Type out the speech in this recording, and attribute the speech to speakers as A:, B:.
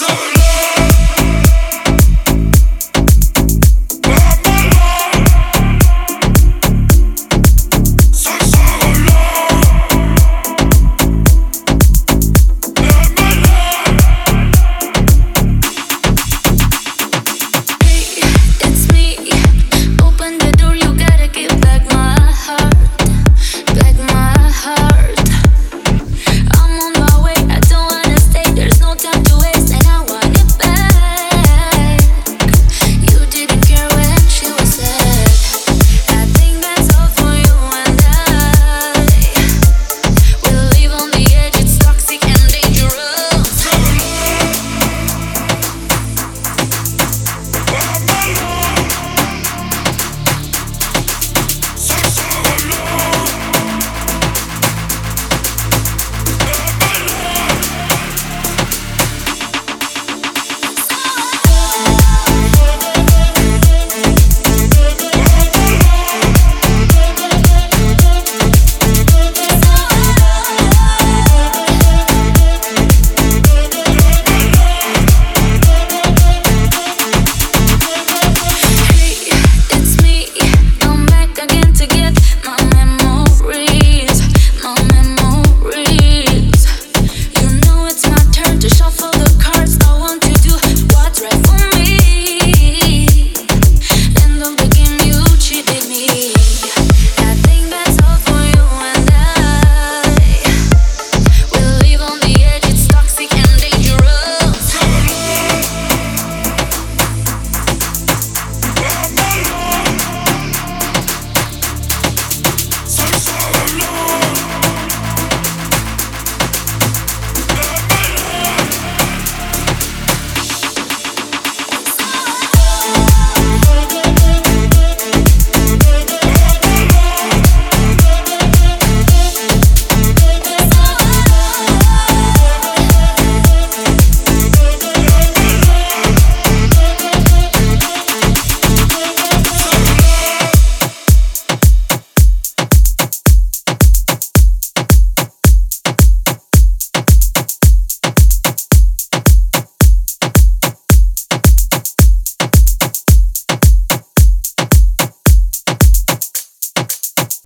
A: Soul